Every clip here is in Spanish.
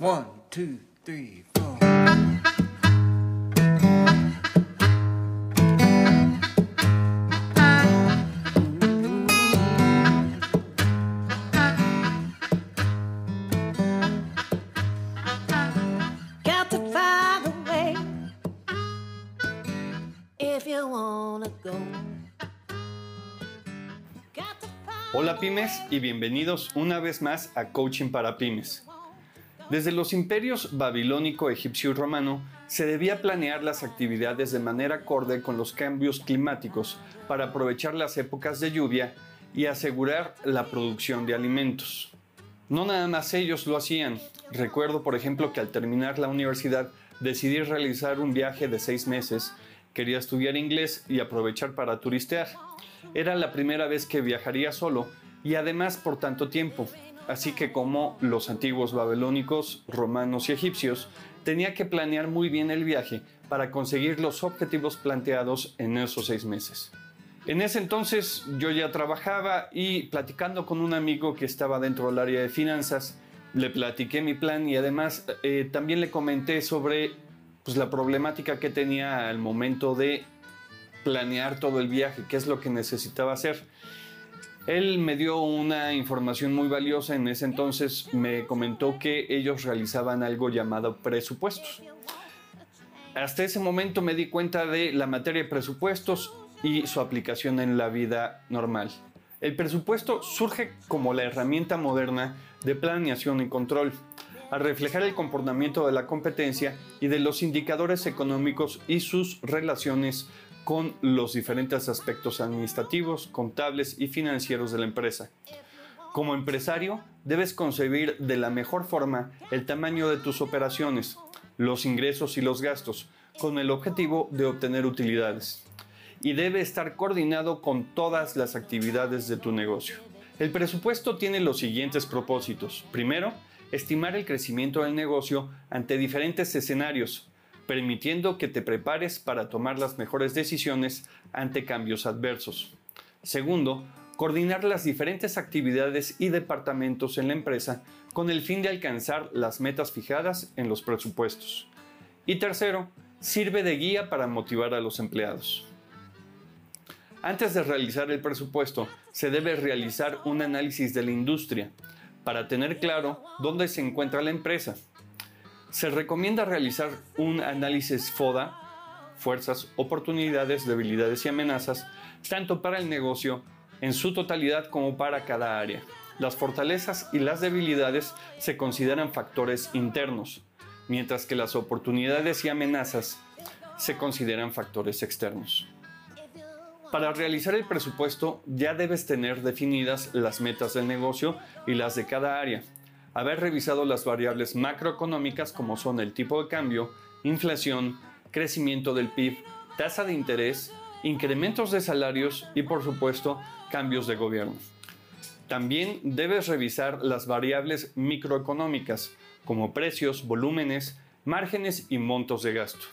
One, two, three, four. Got to find a way if you wanna go. Got to find Hola pymes y bienvenidos una vez más a Coaching para Pymes. Desde los imperios babilónico, egipcio y romano, se debía planear las actividades de manera acorde con los cambios climáticos para aprovechar las épocas de lluvia y asegurar la producción de alimentos. No nada más ellos lo hacían. Recuerdo, por ejemplo, que al terminar la universidad decidí realizar un viaje de seis meses. Quería estudiar inglés y aprovechar para turistear. Era la primera vez que viajaría solo y además por tanto tiempo. Así que como los antiguos babilónicos, romanos y egipcios, tenía que planear muy bien el viaje para conseguir los objetivos planteados en esos seis meses. En ese entonces yo ya trabajaba y platicando con un amigo que estaba dentro del área de finanzas, le platiqué mi plan y además eh, también le comenté sobre pues, la problemática que tenía al momento de planear todo el viaje, qué es lo que necesitaba hacer. Él me dio una información muy valiosa en ese entonces, me comentó que ellos realizaban algo llamado presupuestos. Hasta ese momento me di cuenta de la materia de presupuestos y su aplicación en la vida normal. El presupuesto surge como la herramienta moderna de planeación y control, al reflejar el comportamiento de la competencia y de los indicadores económicos y sus relaciones con los diferentes aspectos administrativos, contables y financieros de la empresa. Como empresario, debes concebir de la mejor forma el tamaño de tus operaciones, los ingresos y los gastos, con el objetivo de obtener utilidades. Y debe estar coordinado con todas las actividades de tu negocio. El presupuesto tiene los siguientes propósitos. Primero, estimar el crecimiento del negocio ante diferentes escenarios, permitiendo que te prepares para tomar las mejores decisiones ante cambios adversos. Segundo, coordinar las diferentes actividades y departamentos en la empresa con el fin de alcanzar las metas fijadas en los presupuestos. Y tercero, sirve de guía para motivar a los empleados. Antes de realizar el presupuesto, se debe realizar un análisis de la industria para tener claro dónde se encuentra la empresa. Se recomienda realizar un análisis FODA, fuerzas, oportunidades, debilidades y amenazas, tanto para el negocio en su totalidad como para cada área. Las fortalezas y las debilidades se consideran factores internos, mientras que las oportunidades y amenazas se consideran factores externos. Para realizar el presupuesto ya debes tener definidas las metas del negocio y las de cada área, haber revisado las variables macroeconómicas como son el tipo de cambio, inflación, crecimiento del PIB, tasa de interés, incrementos de salarios y por supuesto cambios de gobierno. También debes revisar las variables microeconómicas como precios, volúmenes, márgenes y montos de gasto.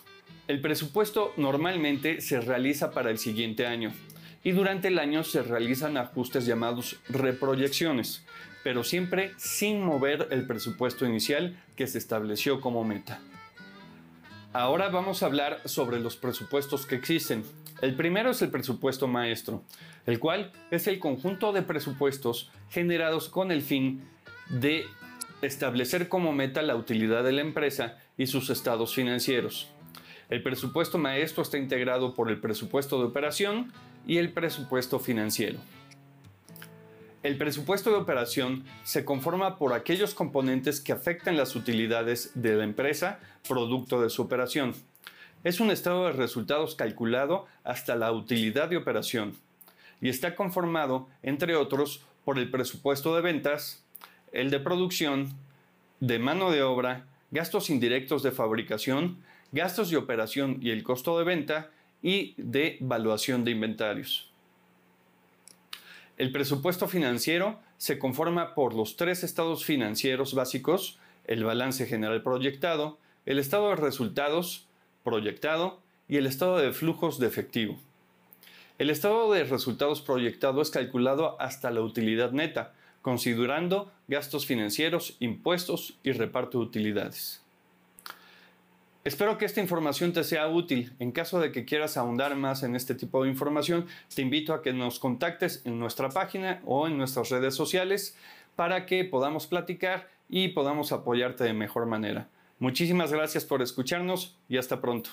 El presupuesto normalmente se realiza para el siguiente año y durante el año se realizan ajustes llamados reproyecciones, pero siempre sin mover el presupuesto inicial que se estableció como meta. Ahora vamos a hablar sobre los presupuestos que existen. El primero es el presupuesto maestro, el cual es el conjunto de presupuestos generados con el fin de establecer como meta la utilidad de la empresa y sus estados financieros. El presupuesto maestro está integrado por el presupuesto de operación y el presupuesto financiero. El presupuesto de operación se conforma por aquellos componentes que afectan las utilidades de la empresa producto de su operación. Es un estado de resultados calculado hasta la utilidad de operación y está conformado, entre otros, por el presupuesto de ventas, el de producción, de mano de obra, gastos indirectos de fabricación, gastos de operación y el costo de venta y de valuación de inventarios. El presupuesto financiero se conforma por los tres estados financieros básicos, el balance general proyectado, el estado de resultados proyectado y el estado de flujos de efectivo. El estado de resultados proyectado es calculado hasta la utilidad neta, considerando gastos financieros, impuestos y reparto de utilidades. Espero que esta información te sea útil. En caso de que quieras ahondar más en este tipo de información, te invito a que nos contactes en nuestra página o en nuestras redes sociales para que podamos platicar y podamos apoyarte de mejor manera. Muchísimas gracias por escucharnos y hasta pronto.